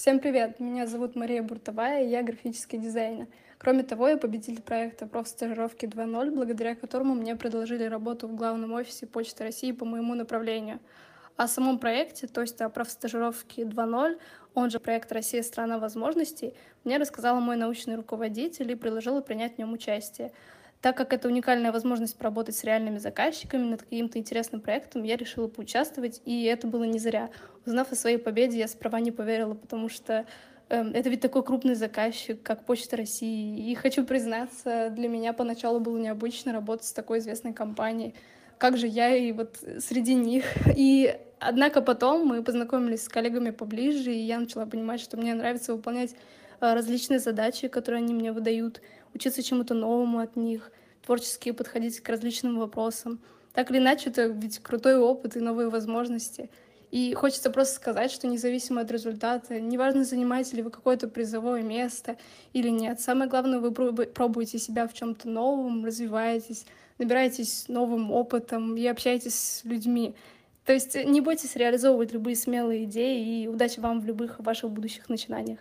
Всем привет! Меня зовут Мария Буртовая, и я графический дизайнер. Кроме того, я победитель проекта «Профстажировки 2.0», благодаря которому мне предложили работу в главном офисе Почты России по моему направлению. О самом проекте, то есть о профстажировке 2.0, он же проект «Россия – страна возможностей», мне рассказала мой научный руководитель и предложила принять в нем участие. Так как это уникальная возможность поработать с реальными заказчиками над каким-то интересным проектом, я решила поучаствовать, и это было не зря. Узнав о своей победе, я справа не поверила, потому что э, это ведь такой крупный заказчик, как Почта России. И хочу признаться, для меня поначалу было необычно работать с такой известной компанией. Как же я и вот среди них. И однако потом мы познакомились с коллегами поближе, и я начала понимать, что мне нравится выполнять э, различные задачи, которые они мне выдают, учиться чему-то новому от них, творчески подходить к различным вопросам. Так или иначе, это ведь крутой опыт и новые возможности. И хочется просто сказать, что независимо от результата, неважно, занимаете ли вы какое-то призовое место или нет, самое главное, вы пробуете себя в чем-то новом, развиваетесь, набираетесь новым опытом и общаетесь с людьми. То есть не бойтесь реализовывать любые смелые идеи и удачи вам в любых ваших будущих начинаниях.